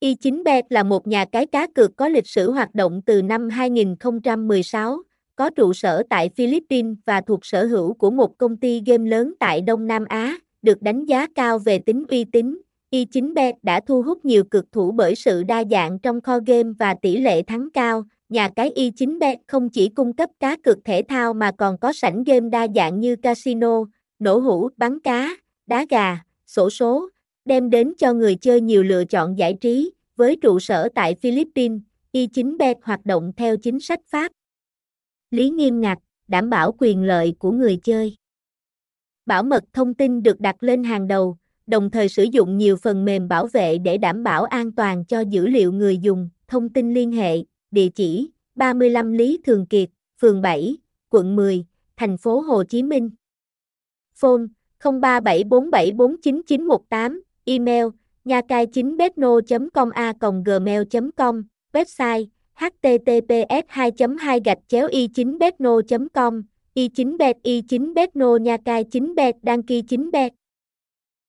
Y9bet là một nhà cái cá cược có lịch sử hoạt động từ năm 2016, có trụ sở tại Philippines và thuộc sở hữu của một công ty game lớn tại Đông Nam Á, được đánh giá cao về tính uy tín. Y9bet đã thu hút nhiều cực thủ bởi sự đa dạng trong kho game và tỷ lệ thắng cao. Nhà cái Y9bet không chỉ cung cấp cá cược thể thao mà còn có sảnh game đa dạng như casino, nổ hũ, bắn cá, đá gà, sổ số, đem đến cho người chơi nhiều lựa chọn giải trí. Với trụ sở tại Philippines, Y9bet hoạt động theo chính sách Pháp. Lý nghiêm ngặt, đảm bảo quyền lợi của người chơi. Bảo mật thông tin được đặt lên hàng đầu, đồng thời sử dụng nhiều phần mềm bảo vệ để đảm bảo an toàn cho dữ liệu người dùng. Thông tin liên hệ, địa chỉ 35 Lý Thường Kiệt, phường 7, quận 10, thành phố Hồ Chí Minh. Phone 0374749918, email nha cai 9 betno com a gmail com, website https 2 2 gạch chéo y 9 betno com y 9 bet y 9 betno nha cai 9 bet đăng ký 9 bet